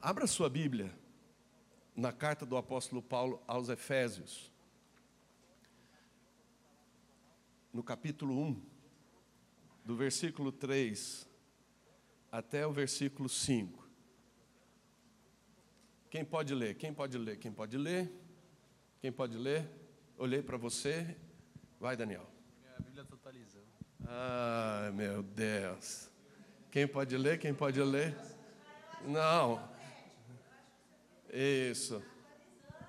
Abra sua Bíblia na carta do apóstolo Paulo aos Efésios, no capítulo 1, do versículo 3 até o versículo 5. Quem pode ler? Quem pode ler? Quem pode ler? Quem pode ler? Olhei para você. Vai, Daniel. Minha Bíblia está atualizando. Ai, meu Deus. Quem pode ler? Quem pode ler? Não. Isso.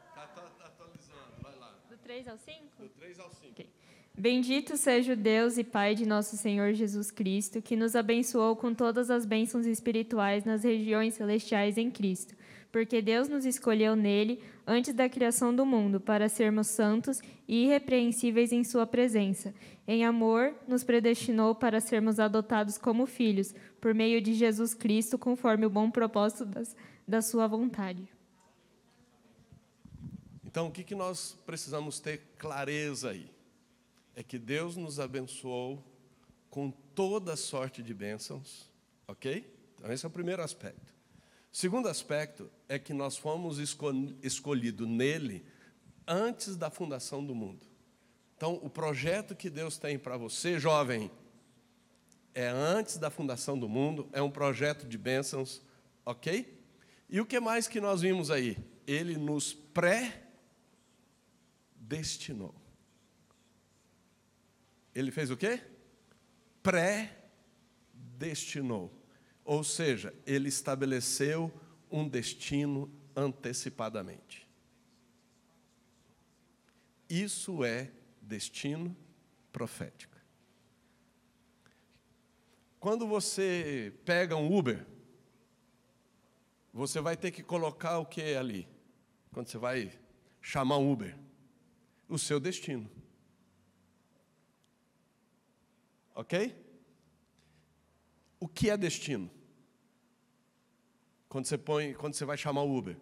Está atualizando, vai lá. Do 3 ao 5? Do 3 ao 5. Ok. Bendito seja o Deus e Pai de nosso Senhor Jesus Cristo, que nos abençoou com todas as bênçãos espirituais nas regiões celestiais em Cristo. Porque Deus nos escolheu nele antes da criação do mundo para sermos santos e irrepreensíveis em Sua presença. Em amor, nos predestinou para sermos adotados como filhos, por meio de Jesus Cristo, conforme o bom propósito das, da Sua vontade. Então, o que, que nós precisamos ter clareza aí? É que Deus nos abençoou com toda sorte de bênçãos, ok? Então, esse é o primeiro aspecto. Segundo aspecto é que nós fomos escolhidos nele antes da fundação do mundo. Então, o projeto que Deus tem para você, jovem, é antes da fundação do mundo, é um projeto de bênçãos, ok? E o que mais que nós vimos aí? Ele nos pré-destinou. Ele fez o quê? Pré-destinou. Ou seja, ele estabeleceu um destino antecipadamente. Isso é destino profético. Quando você pega um Uber, você vai ter que colocar o que ali? Quando você vai chamar um Uber? O seu destino. Ok? O que é destino? Quando você põe, quando você vai chamar o Uber.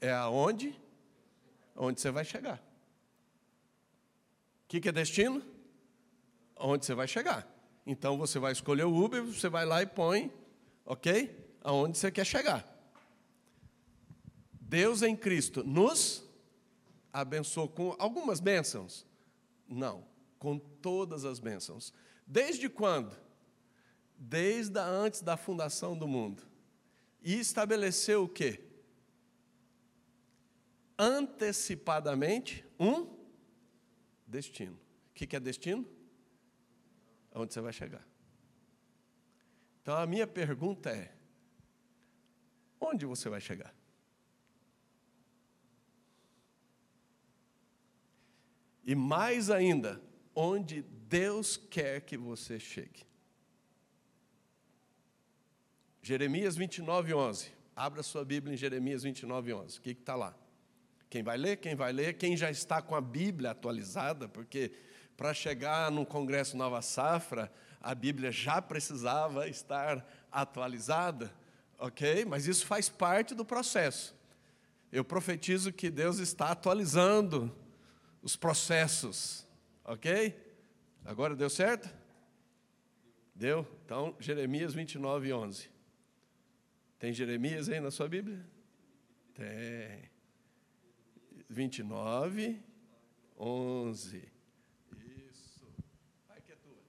É aonde? Onde você vai chegar. O que, que é destino? Onde você vai chegar. Então você vai escolher o Uber, você vai lá e põe, ok? Aonde você quer chegar. Deus em Cristo nos abençoou com algumas bênçãos? Não, com todas as bênçãos. Desde quando? Desde antes da fundação do mundo. E estabeleceu o quê? Antecipadamente um destino. O que é destino? Aonde você vai chegar. Então a minha pergunta é: onde você vai chegar? E mais ainda, onde Deus quer que você chegue. Jeremias 29, 11. Abra sua Bíblia em Jeremias 29, 11. O que está lá? Quem vai ler? Quem vai ler? Quem já está com a Bíblia atualizada? Porque para chegar no Congresso Nova Safra, a Bíblia já precisava estar atualizada, ok? Mas isso faz parte do processo. Eu profetizo que Deus está atualizando os processos, ok? Agora deu certo? Deu? Então, Jeremias 29, 11. Tem Jeremias aí na sua Bíblia? Tem. 29, 11. Isso. Vai que é tua.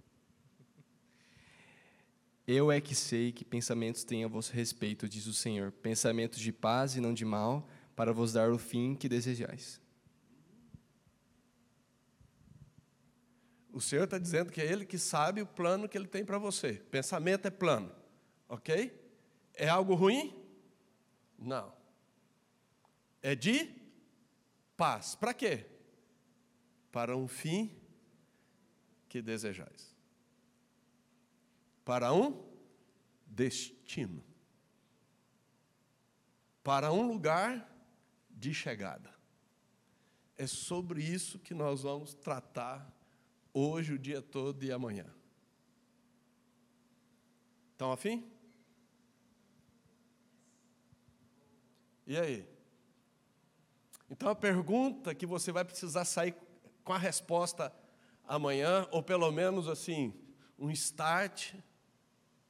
Eu é que sei que pensamentos têm a vosso respeito, diz o Senhor, pensamentos de paz e não de mal, para vos dar o fim que desejais. O Senhor está dizendo que é Ele que sabe o plano que Ele tem para você. Pensamento é plano, ok? É algo ruim? Não. É de paz. Para quê? Para um fim que desejais. Para um destino. Para um lugar de chegada. É sobre isso que nós vamos tratar hoje, o dia todo e amanhã. Estão afim? E aí? Então a pergunta que você vai precisar sair com a resposta amanhã, ou pelo menos assim, um start,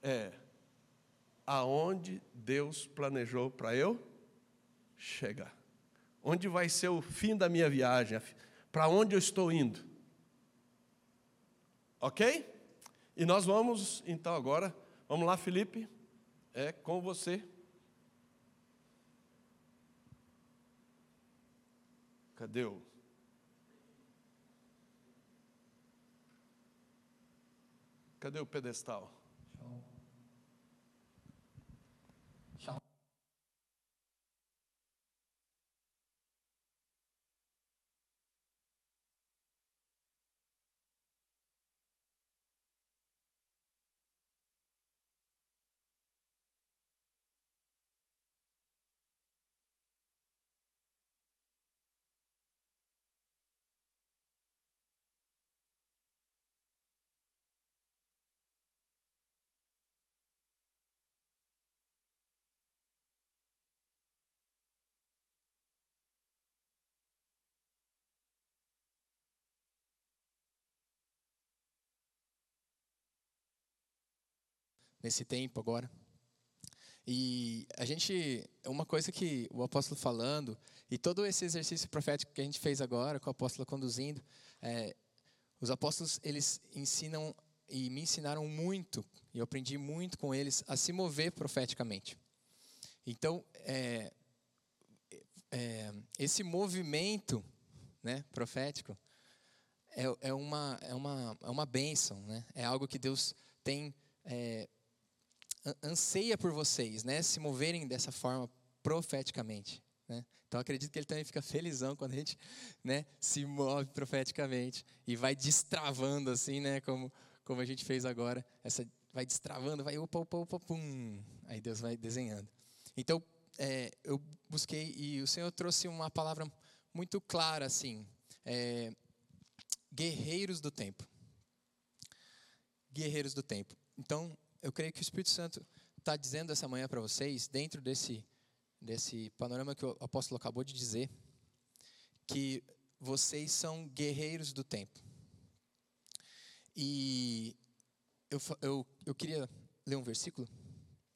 é aonde Deus planejou para eu chegar. Onde vai ser o fim da minha viagem? Para onde eu estou indo? Ok? E nós vamos, então, agora, vamos lá, Felipe, é com você. Cadê o. Cadê o pedestal? Nesse tempo agora. E a gente, uma coisa que o apóstolo falando, e todo esse exercício profético que a gente fez agora, com o apóstolo conduzindo, é, os apóstolos, eles ensinam e me ensinaram muito, e eu aprendi muito com eles, a se mover profeticamente. Então, é, é, esse movimento né, profético é, é, uma, é, uma, é uma bênção, né? é algo que Deus tem é, anseia por vocês, né, se moverem dessa forma profeticamente. Né? Então acredito que ele também fica felizão quando a gente né, se move profeticamente e vai destravando assim, né, como, como a gente fez agora. Essa, vai destravando, vai opa, opa, opa, pum. Aí Deus vai desenhando. Então é, eu busquei e o Senhor trouxe uma palavra muito clara assim, é, guerreiros do tempo. Guerreiros do tempo. Então eu creio que o Espírito Santo está dizendo essa manhã para vocês, dentro desse, desse panorama que o apóstolo acabou de dizer, que vocês são guerreiros do tempo. E eu, eu, eu queria ler um versículo,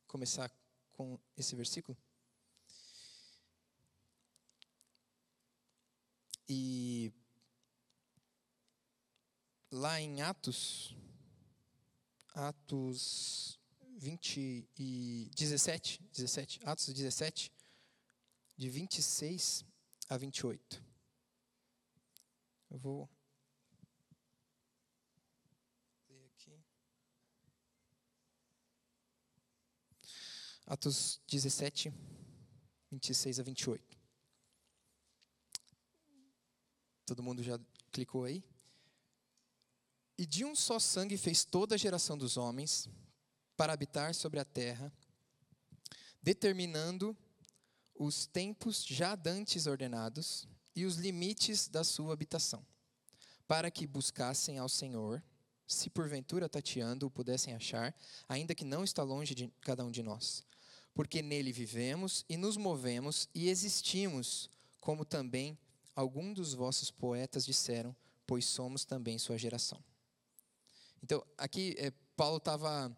começar com esse versículo. E lá em Atos, Atos 20 e 17, 17, Atos 17, de 26 a 28. Eu vou ler aqui. Atos 17, 26 a 28. Todo mundo já clicou aí? E de um só sangue fez toda a geração dos homens para habitar sobre a terra, determinando os tempos já dantes ordenados e os limites da sua habitação, para que buscassem ao Senhor, se porventura tateando o pudessem achar, ainda que não está longe de cada um de nós. Porque nele vivemos e nos movemos e existimos, como também alguns dos vossos poetas disseram, pois somos também sua geração. Então, aqui é, Paulo estava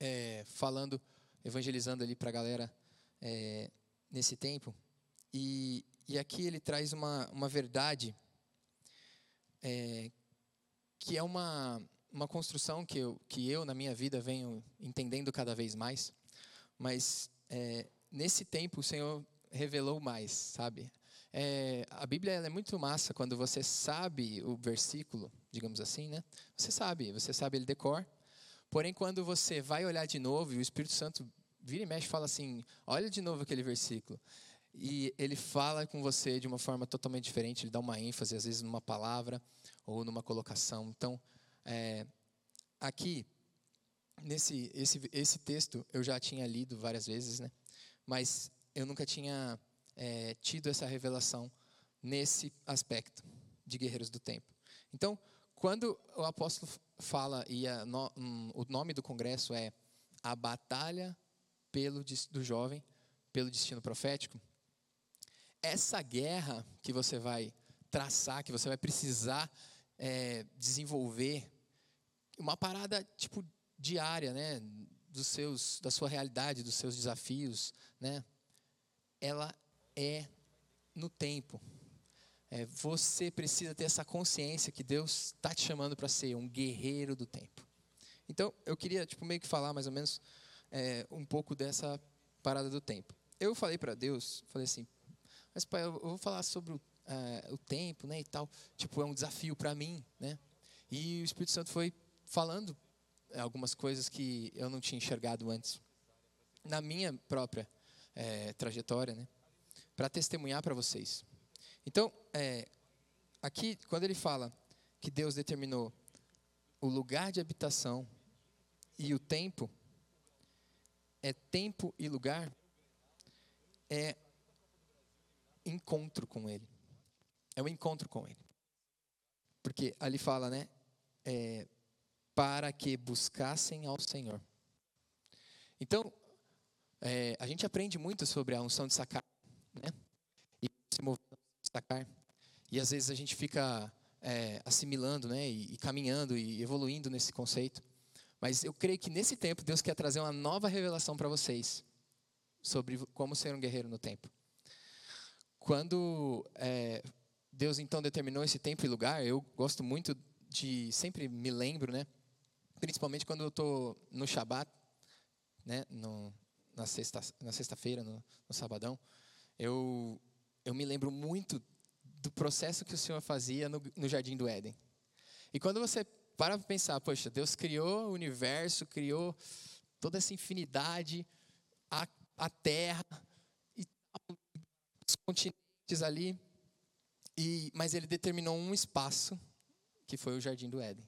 é, falando, evangelizando ali para a galera é, nesse tempo, e, e aqui ele traz uma, uma verdade é, que é uma, uma construção que eu, que eu, na minha vida, venho entendendo cada vez mais, mas é, nesse tempo o Senhor revelou mais, sabe? É, a Bíblia é muito massa quando você sabe o versículo, digamos assim, né? Você sabe, você sabe ele decor. Porém, quando você vai olhar de novo e o Espírito Santo vira e mexe fala assim: olha de novo aquele versículo. E ele fala com você de uma forma totalmente diferente, ele dá uma ênfase, às vezes numa palavra ou numa colocação. Então, é, aqui, nesse esse, esse texto, eu já tinha lido várias vezes, né? mas eu nunca tinha é, tido essa revelação nesse aspecto de guerreiros do tempo. Então, quando o apóstolo fala, e a, no, um, o nome do congresso é A Batalha pelo, do Jovem pelo Destino Profético, essa guerra que você vai traçar, que você vai precisar é, desenvolver, uma parada tipo diária, né? dos seus, da sua realidade, dos seus desafios, né? Ela é no tempo. É, você precisa ter essa consciência que Deus está te chamando para ser um guerreiro do tempo. Então, eu queria tipo meio que falar mais ou menos é, um pouco dessa parada do tempo. Eu falei para Deus, falei assim, mas pai, eu vou falar sobre o, uh, o tempo, né, e tal. Tipo, é um desafio para mim, né? E o Espírito Santo foi falando algumas coisas que eu não tinha enxergado antes na minha própria é, trajetória, né? Para testemunhar para vocês. Então, é, aqui, quando ele fala que Deus determinou o lugar de habitação e o tempo, é tempo e lugar, é encontro com Ele. É o um encontro com Ele. Porque ali fala, né? É, para que buscassem ao Senhor. Então, é, a gente aprende muito sobre a unção de sacar, né? E se mover destacar. E às vezes a gente fica é, assimilando, né, e, e, caminhando e evoluindo nesse conceito. Mas eu creio que nesse tempo Deus quer trazer uma nova revelação para vocês sobre como ser um guerreiro no tempo. Quando é, Deus então determinou esse tempo e lugar, eu gosto muito de sempre me lembro, né, principalmente quando eu estou no Shabat, né, no, na sexta na sexta-feira, no, no sabadão, eu eu me lembro muito do processo que o Senhor fazia no, no Jardim do Éden. E quando você para para pensar, poxa, Deus criou o universo, criou toda essa infinidade, a, a terra, e os continentes ali, e, mas ele determinou um espaço, que foi o Jardim do Éden,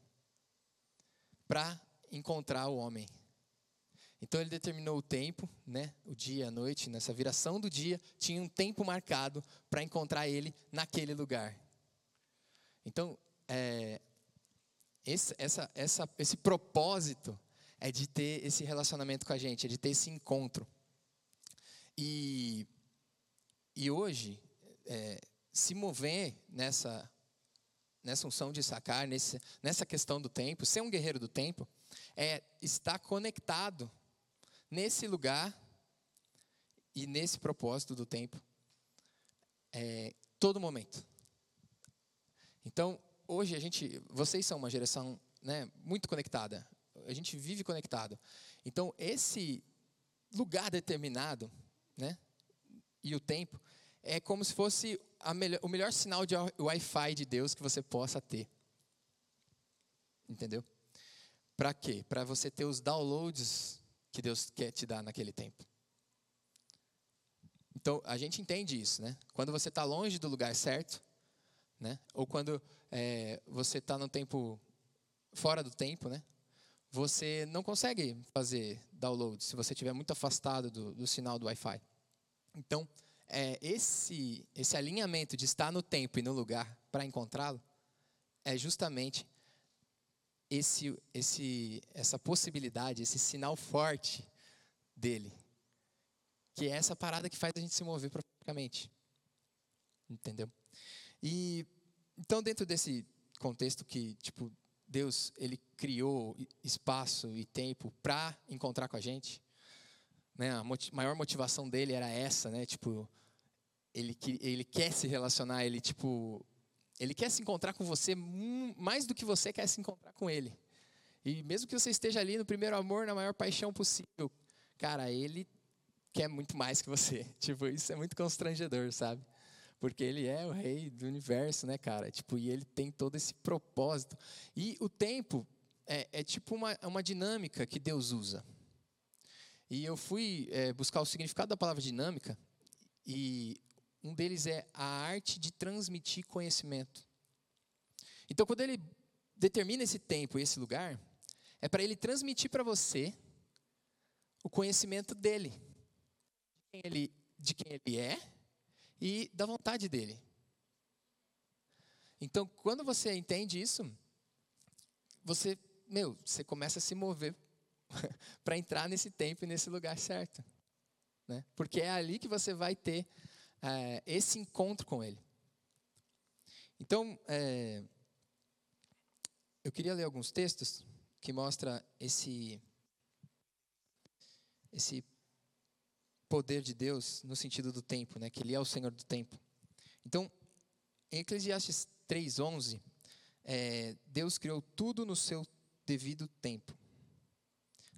para encontrar o homem. Então ele determinou o tempo, né, o dia, a noite, nessa viração do dia, tinha um tempo marcado para encontrar ele naquele lugar. Então, é, esse, essa, essa, esse propósito é de ter esse relacionamento com a gente, é de ter esse encontro. E, e hoje, é, se mover nessa, nessa unção de sacar, nesse, nessa questão do tempo, ser um guerreiro do tempo, é estar conectado nesse lugar e nesse propósito do tempo, é, todo momento. Então, hoje a gente, vocês são uma geração né, muito conectada. A gente vive conectado. Então, esse lugar determinado, né, e o tempo, é como se fosse melhor, o melhor sinal de Wi-Fi de Deus que você possa ter. Entendeu? Para quê? Para você ter os downloads que Deus quer te dar naquele tempo. Então, a gente entende isso, né? Quando você está longe do lugar certo, né? Ou quando é, você está no tempo fora do tempo, né? Você não consegue fazer download se você estiver muito afastado do, do sinal do Wi-Fi. Então, é, esse esse alinhamento de estar no tempo e no lugar para encontrá-lo é justamente esse, esse, essa possibilidade, esse sinal forte dele. Que é essa parada que faz a gente se mover profeticamente. Entendeu? E então dentro desse contexto que, tipo, Deus, ele criou espaço e tempo para encontrar com a gente, né? A maior motivação dele era essa, né? Tipo, ele, ele quer se relacionar, ele tipo ele quer se encontrar com você mais do que você quer se encontrar com ele. E mesmo que você esteja ali no primeiro amor, na maior paixão possível, cara, ele quer muito mais que você. Tipo, isso é muito constrangedor, sabe? Porque ele é o rei do universo, né, cara? Tipo, e ele tem todo esse propósito. E o tempo é, é tipo uma, uma dinâmica que Deus usa. E eu fui é, buscar o significado da palavra dinâmica, e um deles é a arte de transmitir conhecimento. Então, quando ele determina esse tempo e esse lugar, é para ele transmitir para você o conhecimento dele, de quem ele, de quem ele é e da vontade dele. Então, quando você entende isso, você, meu, você começa a se mover para entrar nesse tempo e nesse lugar certo. Né? Porque é ali que você vai ter é, esse encontro com Ele. Então, é, eu queria ler alguns textos que mostra esse esse poder de Deus no sentido do tempo, né? Que Ele é o Senhor do tempo. Então, em Eclesiastes 3:11, é, Deus criou tudo no seu devido tempo.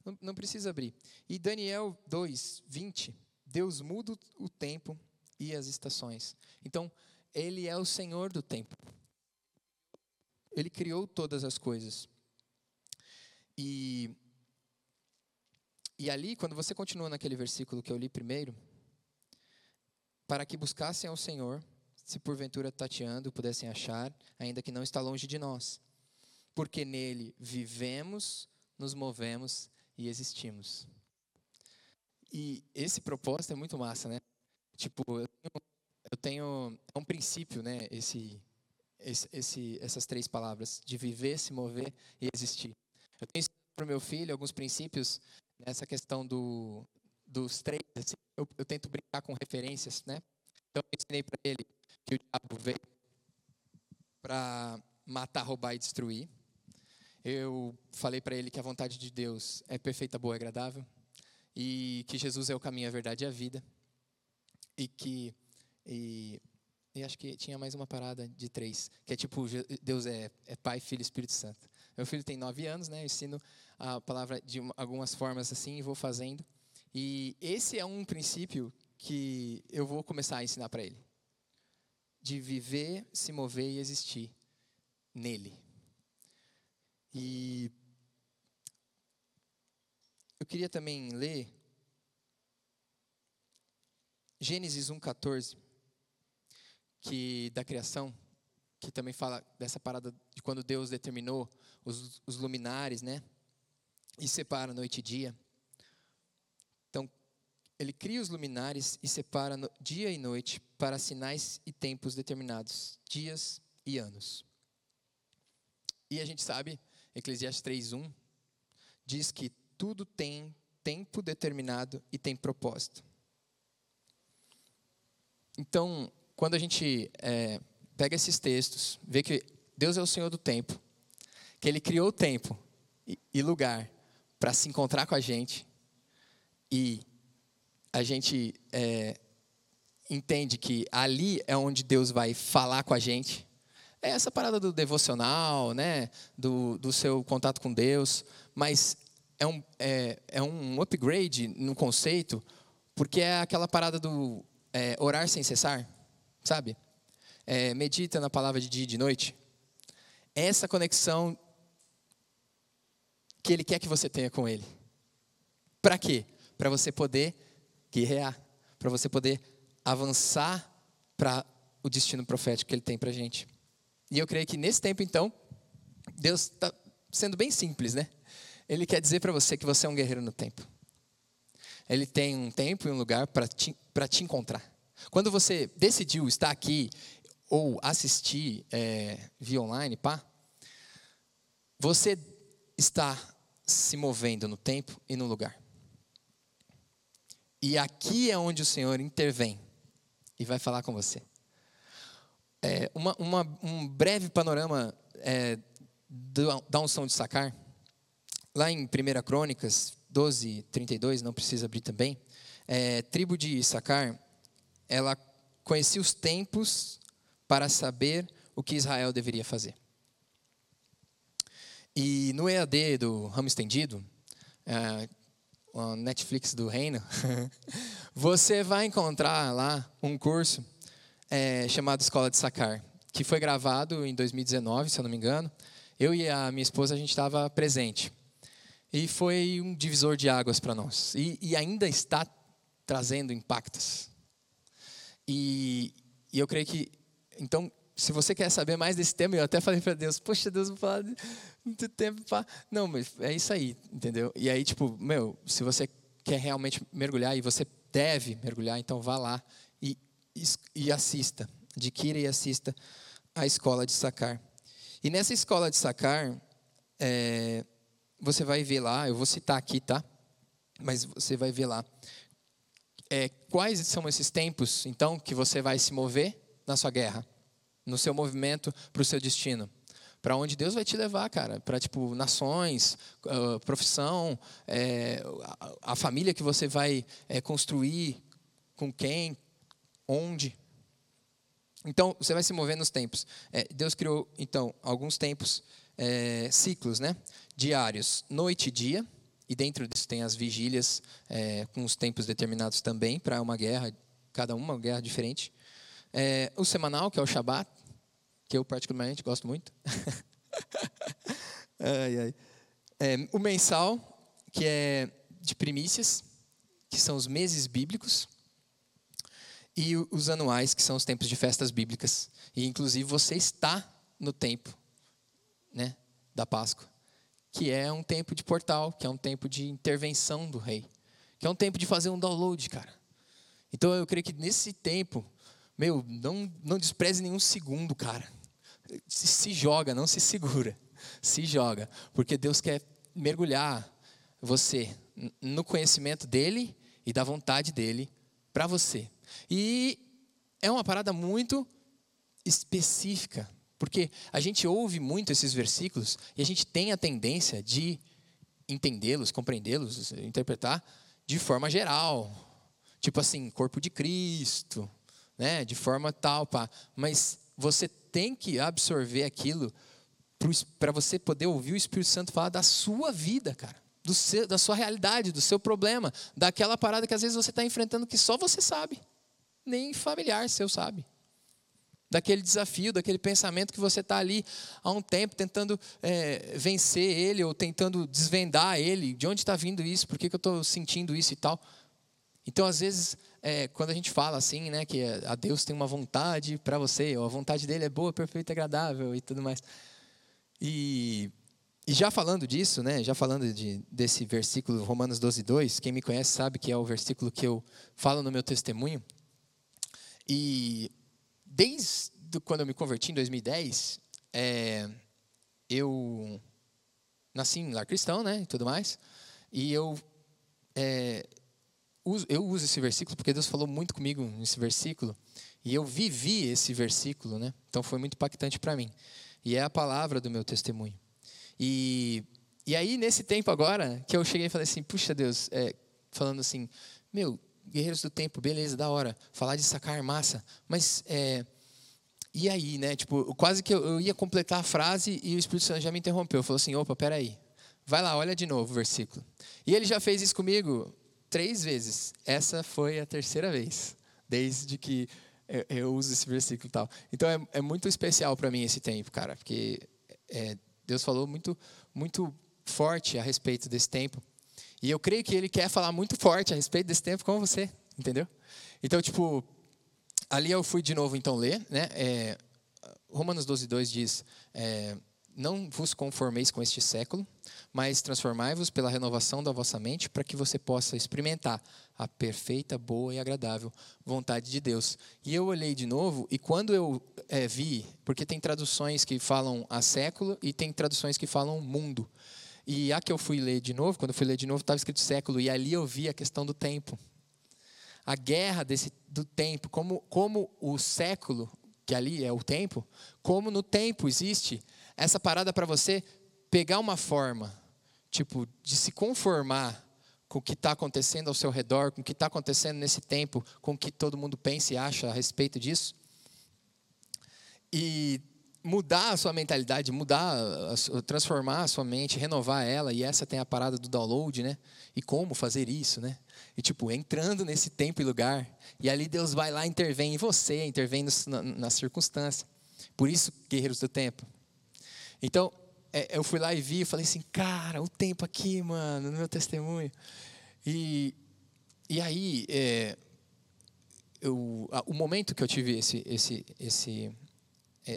Não, não precisa abrir. E Daniel 2:20, Deus muda o tempo e as estações. Então, Ele é o Senhor do tempo. Ele criou todas as coisas. E e ali, quando você continua naquele versículo que eu li primeiro, para que buscassem ao Senhor, se porventura tateando pudessem achar, ainda que não está longe de nós. Porque nele vivemos, nos movemos e existimos. E esse propósito é muito massa, né? Tipo, eu tenho, eu tenho é um princípio, né? Esse, esse, esse, essas três palavras, de viver, se mover e existir. Eu tenho para o meu filho alguns princípios nessa questão do, dos três, assim, eu, eu, tento brincar com referências, né? Então eu ensinei para ele que o diabo veio para matar, roubar e destruir. Eu falei para ele que a vontade de Deus é perfeita, boa e agradável e que Jesus é o caminho, a verdade e a vida e que e, e acho que tinha mais uma parada de três, que é tipo Deus é, é Pai, Filho e Espírito Santo. Meu filho tem nove anos, né? Eu ensino a palavra de algumas formas assim e vou fazendo. E esse é um princípio que eu vou começar a ensinar para ele. De viver, se mover e existir nele. E eu queria também ler Gênesis 1:14, que da criação, que também fala dessa parada de quando Deus determinou os, os luminares, né? E separa noite e dia. Então, ele cria os luminares e separa dia e noite para sinais e tempos determinados, dias e anos. E a gente sabe, Eclesiastes 3:1 diz que tudo tem tempo determinado e tem propósito. Então, quando a gente é, pega esses textos, vê que Deus é o Senhor do tempo, que Ele criou o tempo e lugar para se encontrar com a gente e a gente é, entende que ali é onde Deus vai falar com a gente. É essa parada do devocional, né? do, do seu contato com Deus, mas é um, é, é um upgrade no conceito, porque é aquela parada do é, orar sem cessar, sabe? É, medita na palavra de dia e de noite. Essa conexão que Ele quer que você tenha com Ele. Para quê? Para você poder guerrear, para você poder avançar para o destino profético que Ele tem para gente. E eu creio que nesse tempo, então, Deus está sendo bem simples, né? Ele quer dizer para você que você é um guerreiro no tempo. Ele tem um tempo e um lugar para te, te encontrar. Quando você decidiu estar aqui ou assistir é, via online, pá, você está se movendo no tempo e no lugar. E aqui é onde o Senhor intervém e vai falar com você. É, uma, uma, um breve panorama é, da unção de sacar Lá em 1 Crônicas 12, 32, não precisa abrir também, é, tribo de Issacar, ela conhecia os tempos para saber o que Israel deveria fazer. E no EAD do Ramo Estendido, é, o Netflix do Reino, você vai encontrar lá um curso é, chamado Escola de Sacar, que foi gravado em 2019, se eu não me engano. Eu e a minha esposa, a gente estava presente. E foi um divisor de águas para nós. E, e, ainda está trazendo impactos. E, e, eu creio que, então, se você quer saber mais desse tema, eu até falei para Deus, poxa, Deus, vou falar muito tempo. Pra... Não, mas é isso aí, entendeu? E aí, tipo, meu, se você quer realmente mergulhar, e você deve mergulhar, então vá lá e, e assista, adquira e assista a escola de sacar. E nessa escola de sacar, é, você vai ver lá, eu vou citar aqui, tá? Mas você vai ver lá. É, quais são esses tempos, então, que você vai se mover na sua guerra, no seu movimento para o seu destino? para onde Deus vai te levar, cara, para tipo nações, uh, profissão, é, a, a, família que você vai é, construir, com quem, onde. Então você vai se mover nos tempos. É, Deus criou então alguns tempos, é, ciclos, né, diários, noite e dia. E dentro disso tem as vigílias é, com os tempos determinados também para uma guerra, cada uma, uma guerra diferente. É, o semanal, que é o Shabat, que eu particularmente gosto muito. ai, ai. É, o mensal, que é de primícias, que são os meses bíblicos. E os anuais, que são os tempos de festas bíblicas. E, inclusive, você está no tempo né, da Páscoa, que é um tempo de portal, que é um tempo de intervenção do rei, que é um tempo de fazer um download, cara. Então, eu creio que nesse tempo, meu, não, não despreze nenhum segundo, cara se, se joga, não se segura. Se joga, porque Deus quer mergulhar você no conhecimento dele e da vontade dele para você. E é uma parada muito específica, porque a gente ouve muito esses versículos e a gente tem a tendência de entendê-los, compreendê-los, interpretar de forma geral. Tipo assim, corpo de Cristo, né? De forma tal, pá. Mas você tem que absorver aquilo para você poder ouvir o Espírito Santo falar da sua vida, cara. Seu, da sua realidade, do seu problema, daquela parada que às vezes você está enfrentando que só você sabe, nem familiar seu sabe. Daquele desafio, daquele pensamento que você está ali há um tempo tentando é, vencer ele ou tentando desvendar ele. De onde está vindo isso? Por que, que eu estou sentindo isso e tal? Então, às vezes, é, quando a gente fala assim, né, que a Deus tem uma vontade para você, ou a vontade dele é boa, perfeita, agradável e tudo mais. E, e já falando disso, né, já falando de, desse versículo Romanos 12, 2, quem me conhece sabe que é o versículo que eu falo no meu testemunho. E desde quando eu me converti em 2010, é, eu nasci em lar cristão, né, e tudo mais, e eu é, eu uso esse versículo porque Deus falou muito comigo nesse versículo e eu vivi esse versículo, né? Então foi muito impactante para mim. E é a palavra do meu testemunho. E, e aí, nesse tempo agora, que eu cheguei e falei assim: puxa Deus, é, falando assim, meu, guerreiros do tempo, beleza, da hora, falar de sacar massa, mas é, e aí, né? Tipo, quase que eu, eu, ia completar a frase e o Espírito Santo já me interrompeu. Falou assim: opa, peraí, vai lá, olha de novo o versículo. E ele já fez isso comigo três vezes. Essa foi a terceira vez, desde que eu, uso esse versículo e tal. Então é, é muito especial para mim esse tempo, cara, porque é, Deus falou muito, muito forte a respeito desse tempo. E eu creio que Ele quer falar muito forte a respeito desse tempo com você, entendeu? Então, tipo, ali eu fui de novo então ler, né? É, Romanos 12, 2 diz: é, Não vos conformeis com este século, mas transformai-vos pela renovação da vossa mente, para que você possa experimentar a perfeita, boa e agradável vontade de Deus. E eu olhei de novo, e quando eu é, vi, porque tem traduções que falam a século e tem traduções que falam mundo. E a que eu fui ler de novo, quando eu fui ler de novo, estava escrito século, e ali eu vi a questão do tempo. A guerra desse, do tempo, como, como o século, que ali é o tempo, como no tempo existe essa parada para você pegar uma forma tipo, de se conformar com o que está acontecendo ao seu redor, com o que está acontecendo nesse tempo, com o que todo mundo pensa e acha a respeito disso. E mudar a sua mentalidade, mudar, transformar a sua mente, renovar ela, e essa tem a parada do download, né? E como fazer isso, né? E tipo, entrando nesse tempo e lugar, e ali Deus vai lá, intervém em você, intervém na, na circunstância. Por isso, guerreiros do tempo. Então, é, eu fui lá e vi falei assim, cara, o tempo aqui, mano, no meu testemunho. E, e aí, é, eu, o momento que eu tive esse, esse, esse,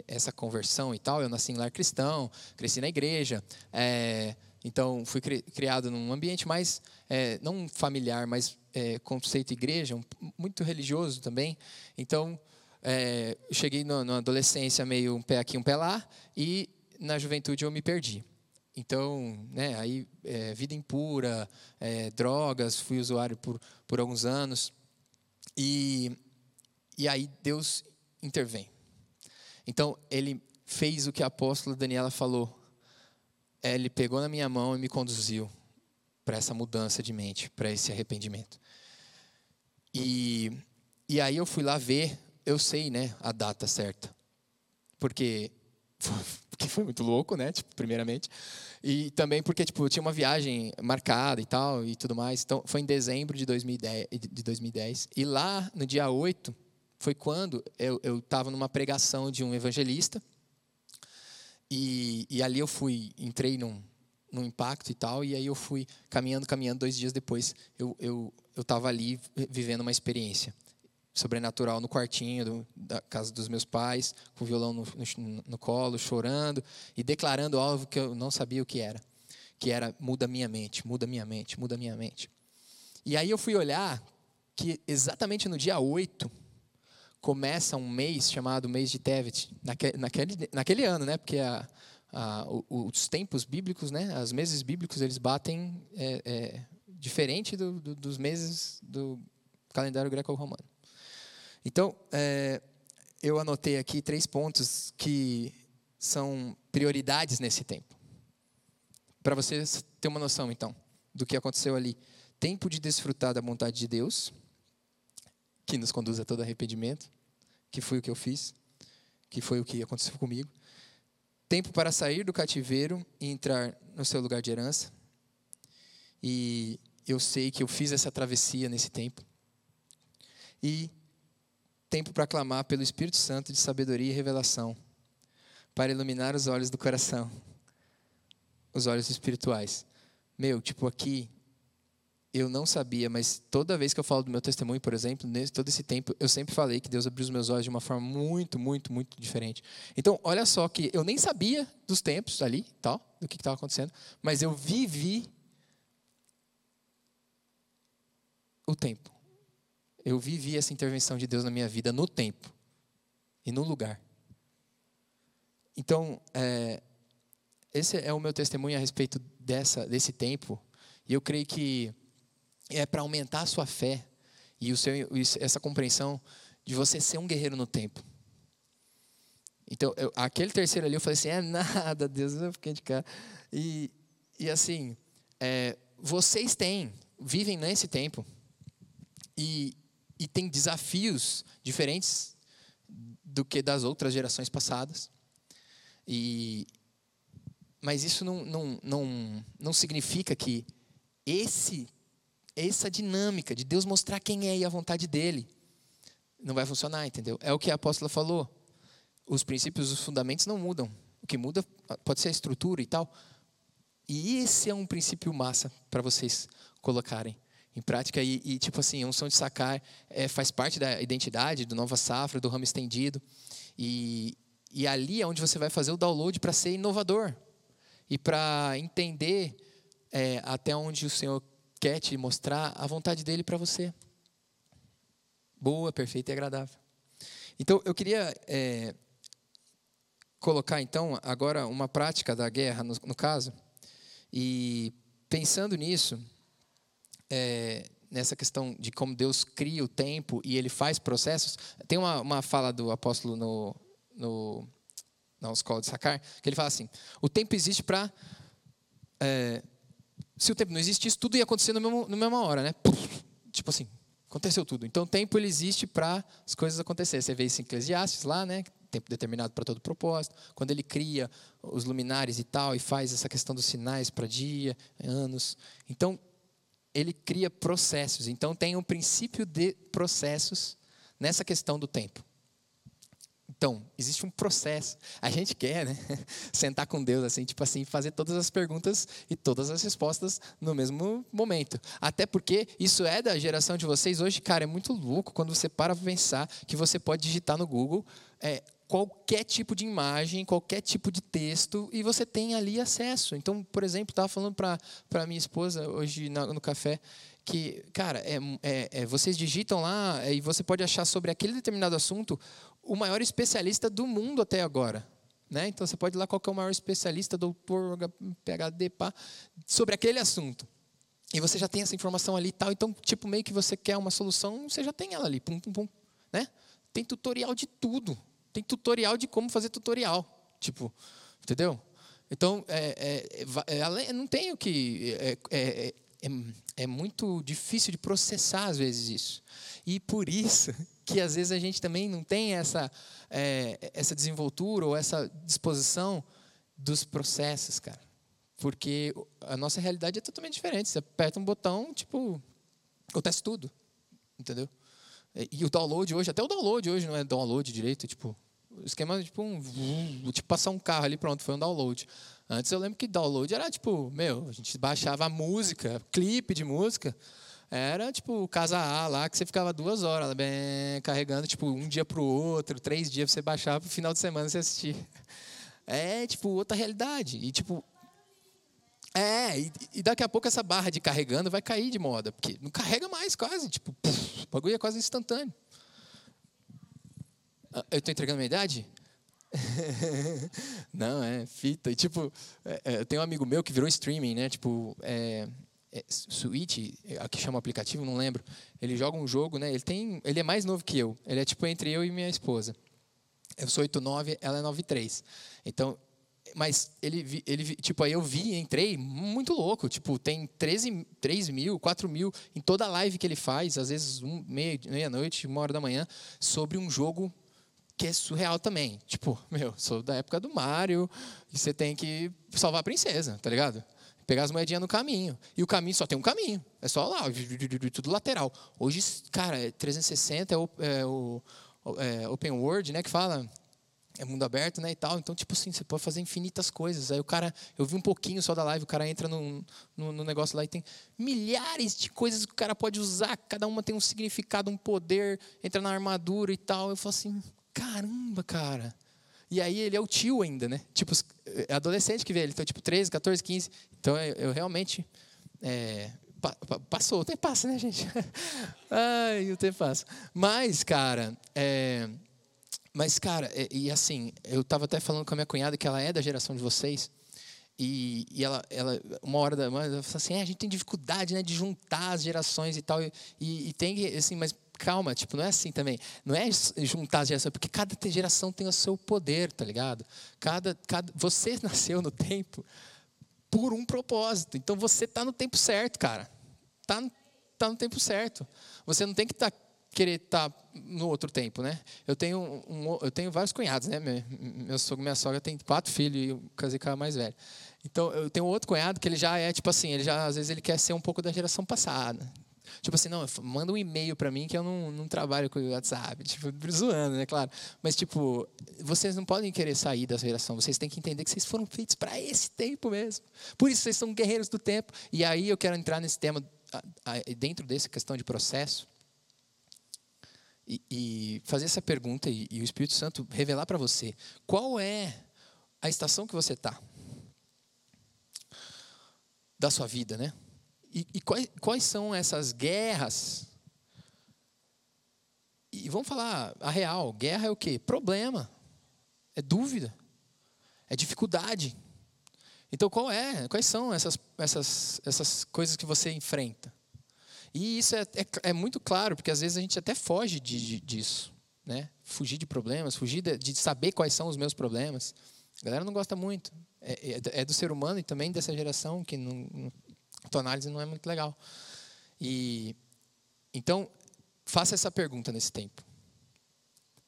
essa conversão e tal, eu nasci em lar cristão, cresci na igreja, é, então fui criado num ambiente mais, é, não familiar, mas é, conceito igreja, um, muito religioso também. Então, é, cheguei na adolescência meio um pé aqui, um pé lá, e na juventude eu me perdi. Então, né, aí é, vida impura, é, drogas, fui usuário por, por alguns anos. E, e aí Deus intervém. Então, ele fez o que a apóstola Daniela falou. Ele pegou na minha mão e me conduziu para essa mudança de mente, para esse arrependimento. E, e aí eu fui lá ver, eu sei, né, a data certa. Porque porque foi muito louco, né, tipo, primeiramente. E também porque tipo, eu tinha uma viagem marcada e tal e tudo mais. Então foi em dezembro de 2010, de 2010. E lá no dia 8 foi quando eu estava numa pregação de um evangelista. E, e ali eu fui, entrei num, num impacto e tal, e aí eu fui caminhando, caminhando, dois dias depois eu eu eu estava ali vivendo uma experiência sobrenatural no quartinho do, da casa dos meus pais, com o violão no, no, no, colo, chorando e declarando algo que eu não sabia o que era, que era muda minha mente, muda minha mente, muda minha mente. E aí eu fui olhar que exatamente no dia 8 começa um mês chamado mês de Tevet, naquele, naquele, ano, né? Porque a, a, os tempos bíblicos, né? Os meses bíblicos eles batem é, é, diferente do, do, dos meses do calendário greco-romano. Então, é, eu anotei aqui três pontos que são prioridades nesse tempo. Para vocês ter uma noção, então, do que aconteceu ali. Tempo de desfrutar da vontade de Deus, que nos conduz a todo arrependimento, que foi o que eu fiz, que foi o que aconteceu comigo. Tempo para sair do cativeiro e entrar no seu lugar de herança. E eu sei que eu fiz essa travessia nesse tempo. E tempo para clamar pelo Espírito Santo de sabedoria e revelação, para iluminar os olhos do coração, os olhos espirituais. Meu, tipo aqui, eu não sabia, mas toda vez que eu falo do meu testemunho, por exemplo, nesse todo esse tempo, eu sempre falei que Deus abriu os meus olhos de uma forma muito, muito, muito diferente. Então, olha só que eu nem sabia dos tempos ali, tal, do que estava acontecendo, mas eu vivi o tempo eu vivi essa intervenção de Deus na minha vida no tempo e no lugar. Então, é, esse é o meu testemunho a respeito dessa, desse tempo. E eu creio que é para aumentar a sua fé e o seu, essa compreensão de você ser um guerreiro no tempo. Então, eu, aquele terceiro ali, eu falei assim: é nada, Deus, eu fiquei de cara. E, e assim, é, vocês têm, vivem nesse tempo. E, e tem desafios diferentes do que das outras gerações passadas. E, mas isso não, não, não, não significa que esse, essa dinâmica de Deus mostrar quem é e a vontade dele não vai funcionar, entendeu? É o que a apóstola falou. Os princípios, os fundamentos não mudam. O que muda pode ser a estrutura e tal. E esse é um princípio massa para vocês colocarem em prática. E, e, tipo assim, a unção de sacar é, faz parte da identidade do Nova Safra, do ramo estendido. E, e ali é onde você vai fazer o download para ser inovador e para entender é, até onde o Senhor quer te mostrar a vontade dele para você. Boa, perfeita e agradável. Então, eu queria é, colocar, então, agora uma prática da guerra, no, no caso, e pensando nisso, é, nessa questão de como Deus cria o tempo e ele faz processos. Tem uma, uma fala do apóstolo no, no, na escola de Sacar, que ele fala assim: o tempo existe para. É, se o tempo não existisse, tudo ia acontecer na mesma hora, né? tipo assim, aconteceu tudo. Então o tempo ele existe para as coisas acontecerem. Você vê isso em Eclesiastes lá, né? Tempo determinado para todo propósito. Quando ele cria os luminares e tal, e faz essa questão dos sinais para dia, anos. Então, ele cria processos. Então tem um princípio de processos nessa questão do tempo. Então, existe um processo. A gente quer, né, sentar com Deus assim, tipo assim, fazer todas as perguntas e todas as respostas no mesmo momento. Até porque isso é da geração de vocês hoje, cara, é muito louco quando você para pensar que você pode digitar no Google é, qualquer tipo de imagem, qualquer tipo de texto, e você tem ali acesso. Então, por exemplo, estava falando para minha esposa hoje no café que, cara, é, é, é, vocês digitam lá e você pode achar sobre aquele determinado assunto o maior especialista do mundo até agora. Né? Então, você pode ir lá qual é o maior especialista, doutor, PHD, pá, sobre aquele assunto. E você já tem essa informação ali e tal. Então, tipo, meio que você quer uma solução, você já tem ela ali. Pum, pum, pum, né? Tem tutorial de tudo. Tem tutorial de como fazer tutorial. Tipo, entendeu? Então, é, é, é, não tem o que. É, é, é, muito difícil de processar, às vezes, isso. E por isso que, às vezes, a gente também não tem essa, essa desenvoltura ou essa disposição dos processos, cara. Porque a nossa realidade é totalmente diferente. Você aperta um botão, tipo, acontece tudo. Entendeu? E o download hoje, até o download hoje não é download direito, tipo, o esquema é tipo um. Tipo, passar um carro ali, pronto, foi um download. Antes eu lembro que download era tipo, meu, a gente baixava música, clipe de música. Era tipo casa A lá, que você ficava duas horas bem, carregando, tipo, um dia para o outro, três dias para você baixar, para o final de semana você assistir. É, tipo, outra realidade. E, tipo. É, e, e, daqui a pouco essa barra de carregando vai cair de moda, porque não carrega mais quase. Tipo, puf, o bagulho é quase instantâneo. Ah, eu estou entregando a minha idade? não, é fita. E, tipo, é, é, eu tenho um amigo meu que virou streaming, né? Tipo, é, é, Switch, que chama o aplicativo, não lembro. Ele joga um jogo, né? Ele, tem, ele é mais novo que eu. Ele é tipo entre eu e minha esposa. Eu sou 8'9", ela é 9'3". Então, mas ele, ele, tipo, aí eu vi, entrei, muito louco. Tipo, tem 13, 3 mil, 4 mil em toda a live que ele faz, às vezes um, meia-noite, uma hora da manhã, sobre um jogo que é surreal também. Tipo, meu, sou da época do Mario e você tem que salvar a princesa, tá ligado? Pegar as moedinhas no caminho. E o caminho só tem um caminho. É só lá, tudo lateral. Hoje, cara, 360 é o, é o é, open world, né, que fala é mundo aberto, né, e tal. Então, tipo assim, você pode fazer infinitas coisas. Aí o cara, eu vi um pouquinho só da live, o cara entra no, no, no, negócio lá e tem milhares de coisas que o cara pode usar. Cada uma tem um significado, um poder, entra na armadura e tal. Eu falo assim, caramba, cara. E aí ele é o tio ainda, né? Tipo, é adolescente que vê ele, então tipo 13, 14, 15. Então eu, eu realmente é, passou, o tempo passa, né, gente? Ai, o tempo passa. Mas, cara, é, mas cara, e, e assim, eu estava até falando com a minha cunhada que ela é da geração de vocês. E, e ela, ela, uma hora da manhã, ela falou assim: é, a gente tem dificuldade né, de juntar as gerações e tal. E, e, tem, assim, mas calma, tipo, não é assim também. Não é juntar as gerações, porque cada geração tem o seu poder, tá ligado? Cada, cada, você nasceu no tempo por um propósito. Então você está no tempo certo, cara. Tá, tá no tempo certo. Você não tem que tá, querer estar tá no outro tempo, né? Eu tenho, um, eu tenho vários cunhados, né? Meu, sogro, minha sogra tem quatro filhos e eu casei com a mais velha. Então eu tenho outro cunhado que ele já é tipo assim, ele já às vezes ele quer ser um pouco da geração passada. Tipo assim, não, manda um e-mail para mim que eu não, não trabalho com o WhatsApp. Tipo, zoando, né? Claro. Mas, tipo, vocês não podem querer sair da geração. Vocês têm que entender que vocês foram feitos para esse tempo mesmo. Por isso, vocês são guerreiros do tempo. E aí eu quero entrar nesse tema, dentro dessa questão de processo. E, e fazer essa pergunta e, e o Espírito Santo revelar para você qual é a estação que você está da sua vida, né? E, e quais, quais são essas guerras? E vamos falar a real: guerra é o quê? Problema, é dúvida, é dificuldade. Então, qual é? Quais são essas, essas, essas coisas que você enfrenta? E isso é, é, é muito claro, porque às vezes a gente até foge de, de, disso. Né? Fugir de problemas, fugir de, de, saber quais são os meus problemas. A galera não gosta muito. É, é, é do ser humano e também dessa geração que não, tua análise não é muito legal. E então faça essa pergunta nesse tempo.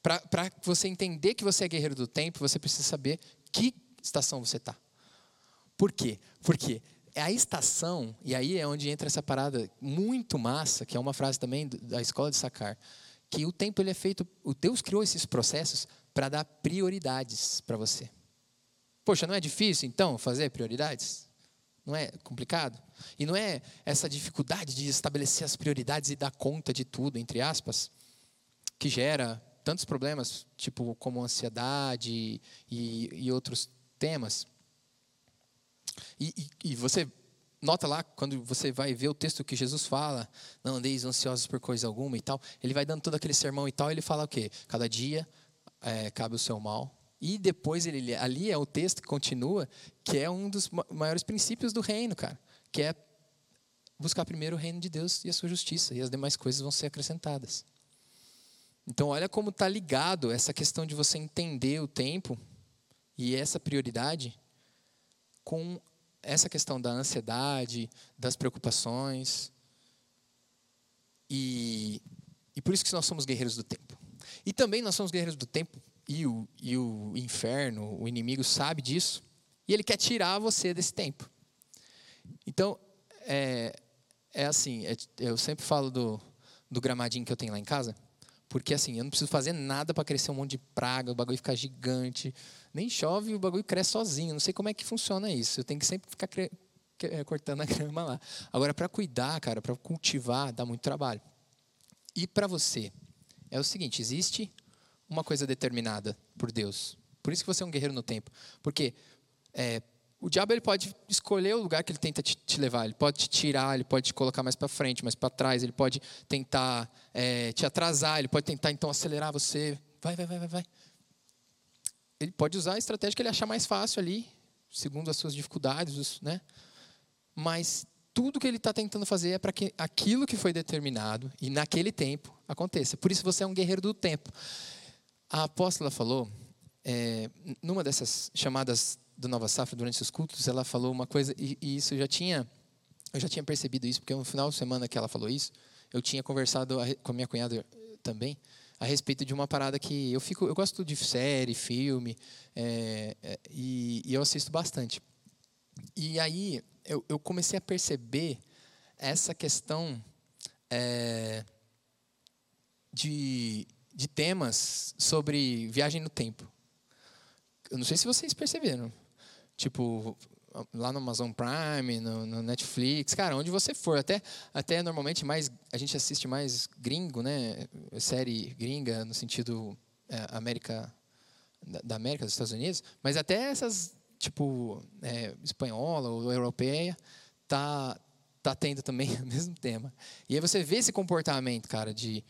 Para você entender que você é guerreiro do tempo, você precisa saber que estação você está. Por quê? Porque é a estação, e aí é onde entra essa parada muito massa, que é uma frase também da escola de Sacar, que o tempo ele é feito, o Deus criou esses processos para dar prioridades para você. Poxa, não é difícil então fazer prioridades? Não é complicado? E não é essa dificuldade de estabelecer as prioridades e dar conta de tudo, entre aspas, que gera tantos problemas, tipo como ansiedade e, e outros temas. E, e, e, você nota lá, quando você vai ver o texto que Jesus fala, não andeis ansiosos por coisa alguma e tal, ele vai dando todo aquele sermão e tal, ele fala o quê? Cada dia é, cabe o seu mal, e depois ele ali é o texto que continua, que é um dos maiores princípios do reino, cara, que é buscar primeiro o reino de Deus e a sua justiça, e as demais coisas vão ser acrescentadas. Então olha como está ligado essa questão de você entender o tempo E essa prioridade com essa questão da ansiedade, das preocupações. E, e por isso que nós somos guerreiros do tempo. E também nós somos guerreiros do tempo, e o, e o inferno, o inimigo sabe disso, e ele quer tirar você desse tempo. Então, é, é assim, é, eu sempre falo do, do gramadinho que eu tenho lá em casa, porque assim, eu não preciso fazer nada para crescer um monte de praga, o bagulho ficar gigante. Nem chove e o bagulho cresce sozinho. Não sei como é que funciona isso. Eu tenho que sempre ficar é, cortando a grama lá. Agora, para cuidar, cara, para cultivar, dá muito trabalho. E para você, é o seguinte: existe uma coisa determinada por Deus. Por isso que você é um guerreiro no tempo. Porque é, o diabo ele pode escolher o lugar que ele tenta te, te, levar. Ele pode te tirar, ele pode te colocar mais para frente, mais para trás. Ele pode tentar é, te atrasar. Ele pode tentar então acelerar você. Vai, vai, vai, vai, vai. Ele pode usar a estratégia que ele achar mais fácil ali, segundo as suas dificuldades, né? Mas tudo que ele está tentando fazer é para que aquilo que foi determinado e naquele tempo aconteça. Por isso você é um guerreiro do tempo. A apóstola falou, é, numa dessas chamadas do Nova Safra durante os cultos, ela falou uma coisa e, e isso eu já tinha eu já tinha percebido isso porque no final de semana que ela falou isso, eu tinha conversado com a minha cunhada também a respeito de uma parada que eu fico eu gosto de série, filme é, é, e, e, eu assisto bastante. E aí eu, eu comecei a perceber essa questão é, de, de temas sobre viagem no tempo. Eu não sei se vocês perceberam. Tipo, lá no Amazon Prime, no, no, Netflix, cara, onde você for, até até normalmente mais a gente assiste mais gringo, né, série gringa no sentido é, América da, América dos Estados Unidos, mas até essas tipo é, espanhola ou europeia tá tá tendo também o mesmo tema. E aí você vê esse comportamento, cara, de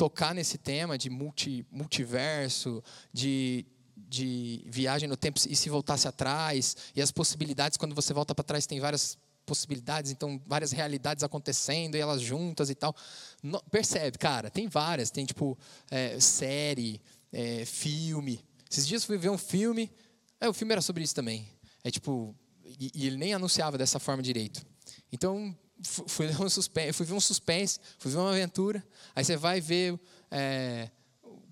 tocar nesse tema de multi, multiverso, de de viagem no tempo e se voltasse atrás, e as possibilidades, quando você volta para trás, tem várias possibilidades, então várias realidades acontecendo e elas juntas e tal. No, percebe, cara, tem várias, tem tipo é, série, é, filme. Esses dias fui ver um filme, é, o filme era sobre isso também. É tipo, e, e ele nem anunciava dessa forma direito. Então fui, um suspense, fui ver um suspense, fui ver uma aventura. Aí você vai ver é,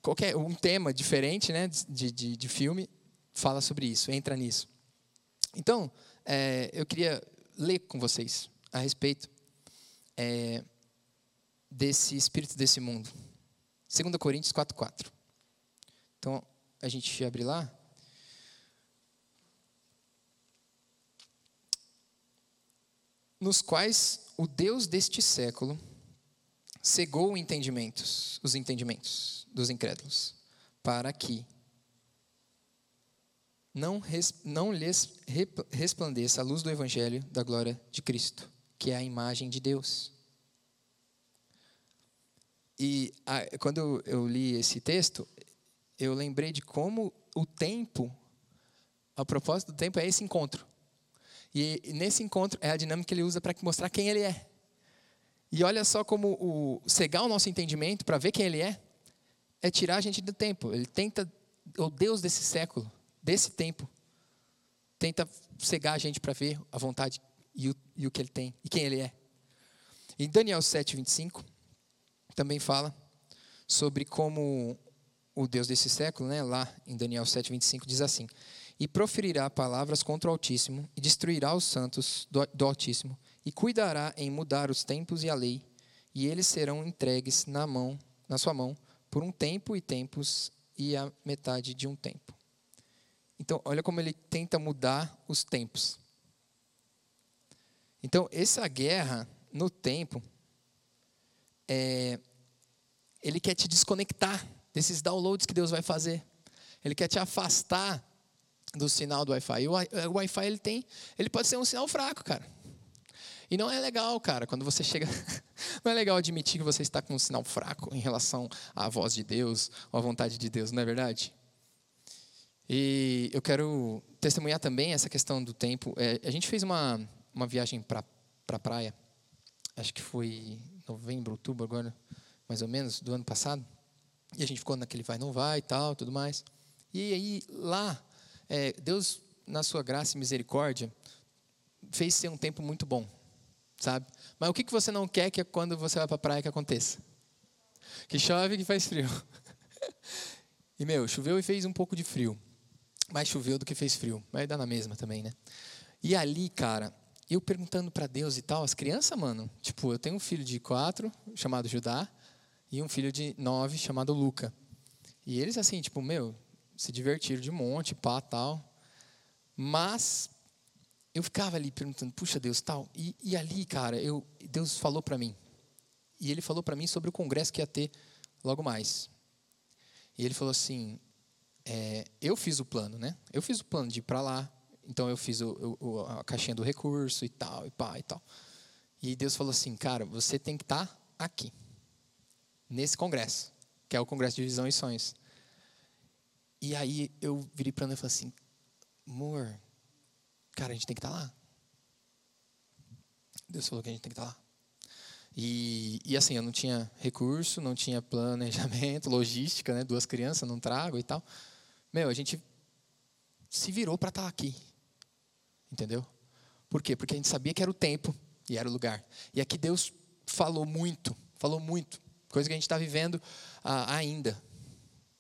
qualquer um tema diferente né, de, de, de filme fala sobre isso, entra nisso. Então, é, eu queria ler com vocês a respeito é, desse espírito desse mundo. 2 Coríntios 4,4. Então, a gente abre lá. Nos quais o Deus deste século cegou entendimentos, os entendimentos dos incrédulos, para que não, res, não lhes resplandeça a luz do evangelho da glória de Cristo, que é a imagem de Deus. E a, quando eu, li esse texto, eu lembrei de como o tempo, a propósito do tempo é esse encontro. E, nesse encontro é a dinâmica que ele usa para mostrar quem ele é. E olha só como o cegar o nosso entendimento para ver quem ele é, é tirar a gente do tempo. Ele tenta, o Deus desse século, desse tempo, tenta cegar a gente para ver a vontade e o, e o que ele tem e quem ele é. Em Daniel 7, 25, também fala sobre como o Deus desse século, né, lá em Daniel 7, 25, diz assim: E proferirá palavras contra o Altíssimo, e destruirá os santos do, do Altíssimo, e cuidará em mudar os tempos e a lei, e eles serão entregues na mão, na sua mão, por um tempo e tempos e a metade de um tempo. Então, olha como ele tenta mudar os tempos. Então, essa guerra no tempo, é, ele quer te desconectar desses downloads que Deus vai fazer. Ele quer te afastar do sinal do Wi-Fi. E o Wi-Fi ele tem, ele pode ser um sinal fraco, cara. E não é legal, cara, quando você chega. não é legal admitir que você está com um sinal fraco em relação à voz de Deus ou à vontade de Deus, não é verdade? E eu quero testemunhar também essa questão do tempo. É, a gente fez uma, uma viagem para a praia, acho que foi novembro, outubro agora, mais ou menos, do ano passado. E a gente ficou naquele vai, não vai e tal, tudo mais. E aí, lá, é, Deus, na sua graça e misericórdia, fez ser um tempo muito bom, sabe? Mas o que, que você não quer que é quando você vai para a praia que aconteça? Que chove e que faz frio. E, meu, choveu e fez um pouco de frio. Mais choveu do que fez frio. Mas dá na mesma também, né? E ali, cara, eu perguntando para Deus e tal, as crianças, mano, tipo, eu tenho um filho de quatro, chamado Judá, e um filho de nove, chamado Luca. E eles, assim, tipo, meu, se divertiram de monte, pá, tal. Mas eu ficava ali perguntando, puxa Deus, tal. E, e ali, cara, eu, Deus falou para mim. E ele falou para mim sobre o congresso que ia ter logo mais. E ele falou assim: é, eu fiz o plano, né? Eu fiz o plano de ir para lá. Então eu fiz o, o, a caixinha do recurso e tal, e pá, e tal. E Deus falou assim: cara, você tem que estar tá aqui, nesse congresso, que é o Congresso de Visão e Sonhos. E aí eu virei para ele e falei assim: amor, cara, a gente tem que estar tá lá. Deus falou que a gente tem que estar tá lá. E, e assim, eu não tinha recurso, não tinha planejamento, logística, né? Duas crianças, não trago e tal. Meu, a gente se virou para estar tá aqui. Entendeu? Por quê? Porque a gente sabia que era o tempo e era o lugar. E aqui Deus falou muito, falou muito. Coisa que a gente está vivendo ah, ainda.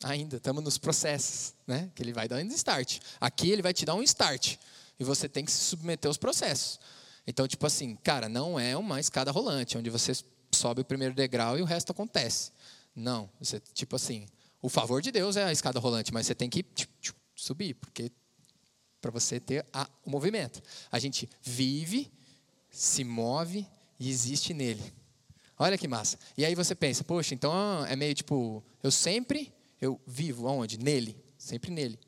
Ainda, estamos nos processos, né? Que ele vai um start. Aqui ele vai te dar um start. E você tem que se submeter aos processos. Então, tipo assim, cara, não é uma escada rolante, onde você sobe o primeiro degrau e o resto acontece. Não, você, tipo assim, o favor de Deus é a escada rolante, mas você tem que subir, porque para você ter a, o movimento. A gente vive, se move e existe nele. Olha que massa. E aí você pensa, poxa, então é meio tipo, eu sempre, eu vivo aonde? Nele, sempre nele.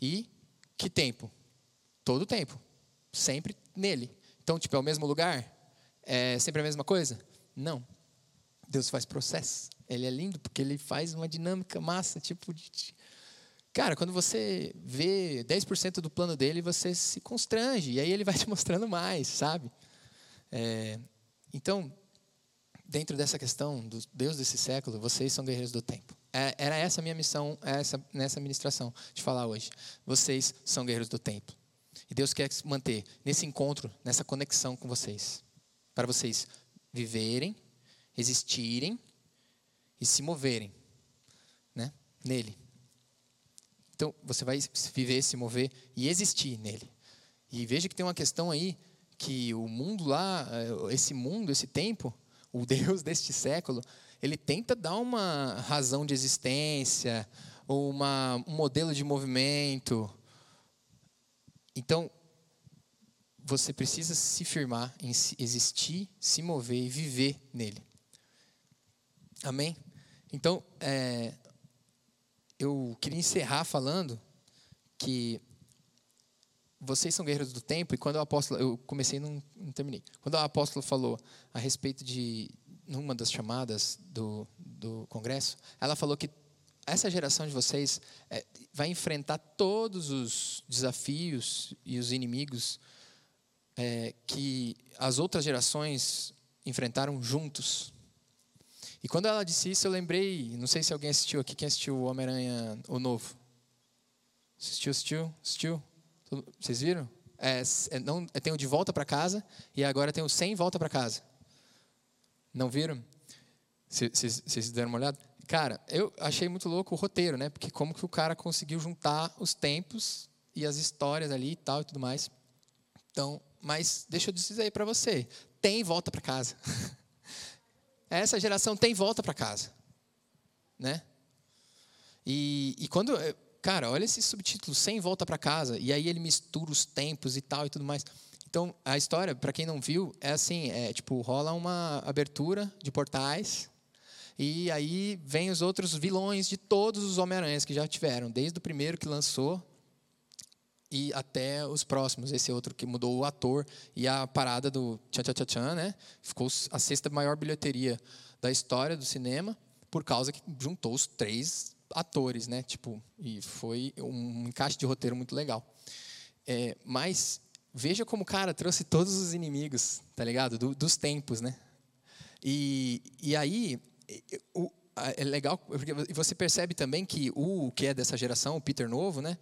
E que tempo? Todo tempo. Sempre nele. Então, tipo, é o mesmo lugar? É sempre a mesma coisa? Não. Deus faz processo. Ele é lindo porque ele faz uma dinâmica massa, tipo de. Cara, quando você vê 10% do plano dele, você se constrange. E aí ele vai te mostrando mais, sabe? É, então, dentro dessa questão do Deus desse século, vocês são guerreiros do tempo. É, era essa a minha missão essa, nessa ministração de falar hoje. Vocês são guerreiros do tempo. E Deus quer manter nesse encontro, nessa conexão com vocês, para vocês viverem, existirem e se moverem, né? Nele. Então você vai viver, se mover e existir nele. E veja que tem uma questão aí que o mundo lá, eh, esse mundo, esse tempo, o Deus deste século, ele tenta dar uma razão de existência, uma, um modelo de movimento, então, você precisa se firmar em existir, se mover e viver nele. Amém? Então, é, eu queria encerrar falando que vocês são guerreiros do tempo, e quando o apóstolo, eu comecei e não, não terminei. Quando o apóstolo falou a respeito de, numa das chamadas do, do congresso, ela falou que essa geração de vocês é, vai enfrentar todos os desafios e os inimigos é, que as outras gerações enfrentaram juntos. E quando ela disse isso, eu lembrei, não sei se alguém assistiu aqui, quem assistiu o Homem-Aranha, o novo? Assistiu, assistiu, assistiu? Vocês viram? É, é, não, é, tem o De Volta para Casa e agora tem o Sem Volta para Casa. Não viram? Vocês deram uma olhada? Cara, eu achei muito louco o roteiro, né? Porque como que o cara conseguiu juntar os tempos e as histórias ali e tal e tudo mais. Então, mas deixa eu dizer aí para você, tem volta para casa. Essa geração tem volta para casa, né? E, e quando, cara, olha esse subtítulo, sem volta para casa, e aí ele mistura os tempos e tal e tudo mais. Então, a história, para quem não viu, é assim, é tipo, rola uma abertura de portais, e aí vem os outros vilões de todos os Homem-Aranhas que já tiveram, desde o primeiro que lançou e até os próximos. Esse outro que mudou o ator e a parada do Tchan Tchan Tchan, né? Ficou a sexta maior bilheteria da história do cinema por causa que juntou os três atores, né? Tipo, e foi um encaixe de roteiro muito legal. É, mas veja como o cara trouxe todos os inimigos, tá ligado? Do, dos tempos, né? E, e aí é legal, porque você percebe também que o que é dessa geração, o Peter novo, né?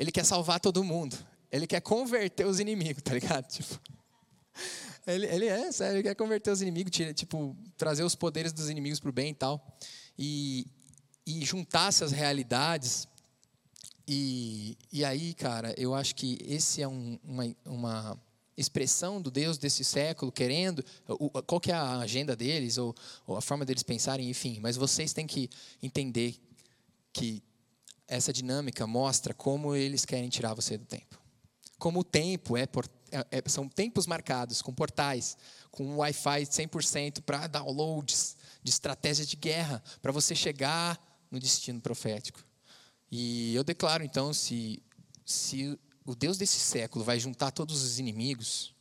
ele quer salvar todo mundo. Ele quer converter os inimigos, tá ligado? Tipo, ele, ele é, sério, ele quer converter os inimigos, tipo, trazer os poderes dos inimigos para o bem e tal. E, e juntar essas realidades. E, e aí, cara, eu acho que esse é um, uma, uma expressão do Deus desse século, querendo, qual que é a agenda deles, ou, ou a forma deles pensarem, enfim. Mas vocês têm que entender que essa dinâmica mostra como eles querem tirar você do tempo. Como o tempo é, por, é, é são tempos marcados com portais, com Wi-Fi 100% para downloads de estratégia de guerra, para você chegar no destino profético. E eu declaro então, se, se o Deus desse século vai juntar todos os inimigos,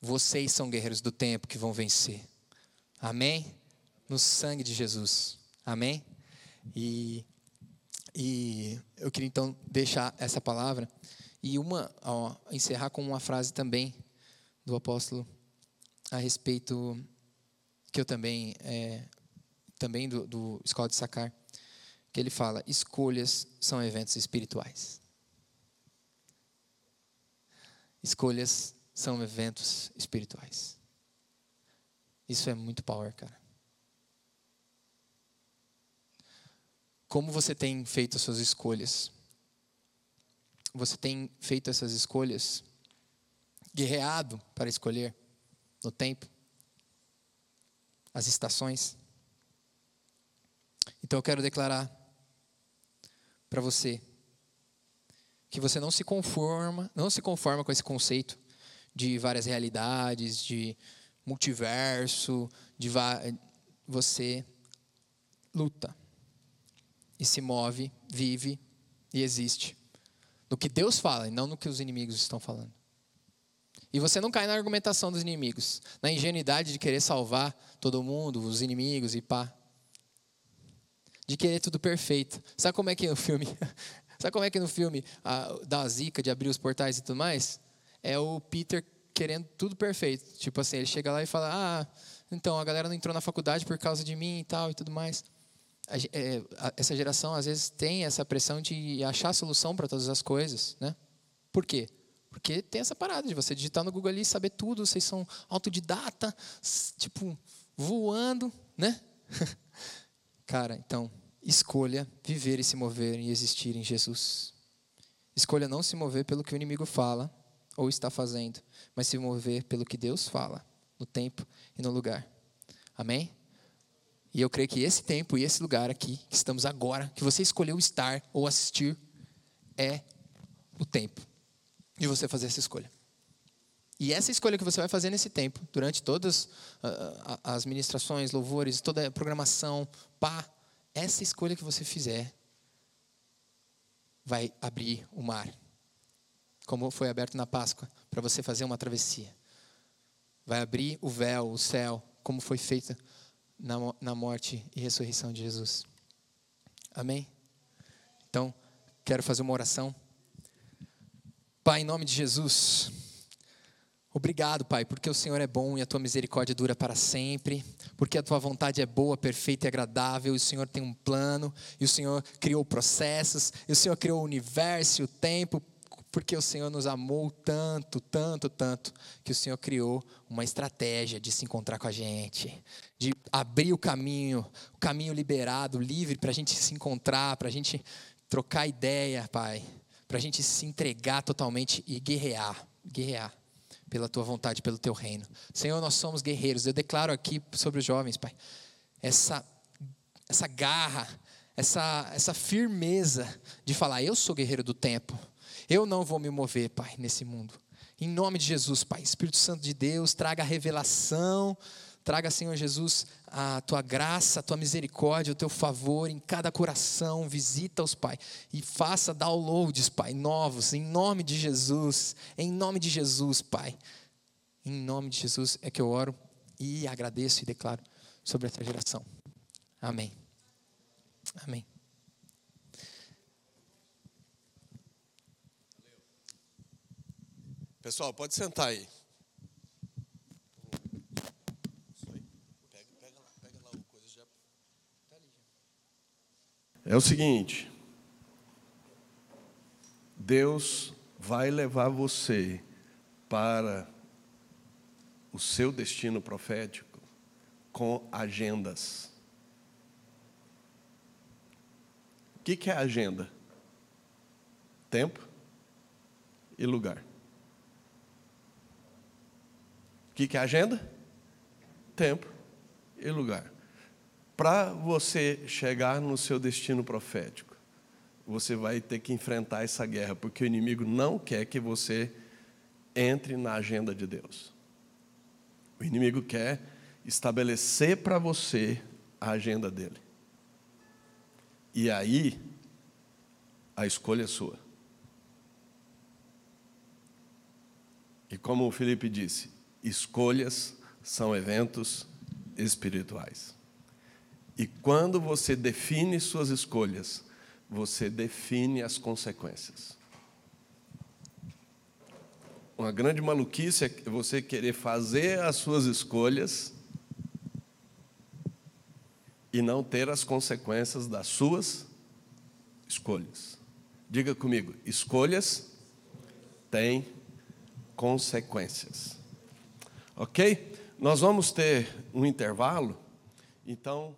vocês são guerreiros do tempo que vão vencer. Amém? No sangue de Jesus. Amém? E, e eu queria então deixar essa palavra e uma ó, encerrar com uma frase também do apóstolo a respeito que eu também é, também do, do Escola de Sacar, que ele fala: escolhas são eventos espirituais. Escolhas são eventos espirituais. Isso é muito power, cara. Como você tem feito as suas escolhas? Você tem feito essas escolhas? Guerreado para escolher no tempo? As estações? Então eu quero declarar para você que você não se conforma, não se conforma com esse conceito de várias realidades, de multiverso, de você luta e se move, vive e existe no que Deus fala e não no que os inimigos estão falando. E você não cai na argumentação dos inimigos, na ingenuidade de querer salvar todo mundo, os inimigos e pá. De querer tudo perfeito. Sabe como é que é o filme Sabe como é que no filme a, da zica, de abrir os portais e tudo mais? É o Peter querendo tudo perfeito. Tipo assim, ele chega lá e fala: Ah, então a galera não entrou na faculdade por causa de mim e tal e tudo mais. É, essa geração às vezes tem essa pressão de achar a solução para todas as coisas, né? Por quê? Porque tem essa parada de você digitar no Google ali, saber tudo, vocês são autodidata, tipo, voando, né? Cara, então, escolha viver e se mover e existir em Jesus. Escolha não se mover pelo que o inimigo fala ou está fazendo, mas se mover pelo que Deus fala, no tempo e no lugar. Amém? E eu creio que esse tempo e esse lugar aqui, que estamos agora, que você escolheu estar ou assistir, é o tempo de você fazer essa escolha. E essa escolha que você vai fazer nesse tempo, durante todas uh, as ministrações, louvores, toda a programação, pá, essa escolha que você fizer vai abrir o mar, como foi aberto na Páscoa, para você fazer uma travessia. Vai abrir o véu, o céu, como foi feito na, na morte e ressurreição de Jesus. Amém? Então, quero fazer uma oração. Pai, em nome de Jesus. Obrigado, Pai, porque o Senhor é bom e a tua misericórdia dura para sempre, porque a tua vontade é boa, perfeita e agradável, e o Senhor tem um plano, e o Senhor criou processos, e o Senhor criou o universo e o tempo, porque o Senhor nos amou tanto, tanto, tanto, que o Senhor criou uma estratégia de se encontrar com a gente, de abrir o caminho, o caminho liberado, livre, para a gente se encontrar, para a gente trocar ideia, Pai, para a gente se entregar totalmente e guerrear, guerrear pela tua vontade, pelo teu reino. Senhor, nós somos guerreiros. Eu declaro aqui sobre os jovens, Pai, essa, essa garra, essa, essa firmeza de falar: eu sou guerreiro do tempo. Eu não vou me mover, Pai, nesse mundo. Em nome de Jesus, Pai, Espírito Santo de Deus, traga revelação Traga, Senhor Jesus, a tua graça, a tua misericórdia, o teu favor em cada coração. Visita-os, Pai, e faça downloads, Pai, novos, em nome de Jesus. Em nome de Jesus, Pai. Em nome de Jesus é que eu oro e agradeço e declaro sobre essa geração. Amém. Amém. Pessoal, pode sentar aí. É o seguinte: Deus vai levar você para o seu destino profético com agendas. O que, é agenda? Tempo e lugar. O que é agenda? Tempo e lugar. Para você chegar no seu destino profético, você vai ter que enfrentar essa guerra, porque o inimigo não quer que você entre na agenda de Deus. O inimigo quer estabelecer para você a agenda dele. E aí, a escolha é sua. E como o Felipe disse, escolhas são eventos espirituais. E quando você define suas escolhas, você define as consequências. Uma grande maluquice é você querer fazer as suas escolhas e não ter as consequências das suas escolhas. Diga comigo, escolhas têm consequências. Ok? Nós vamos ter um intervalo, então.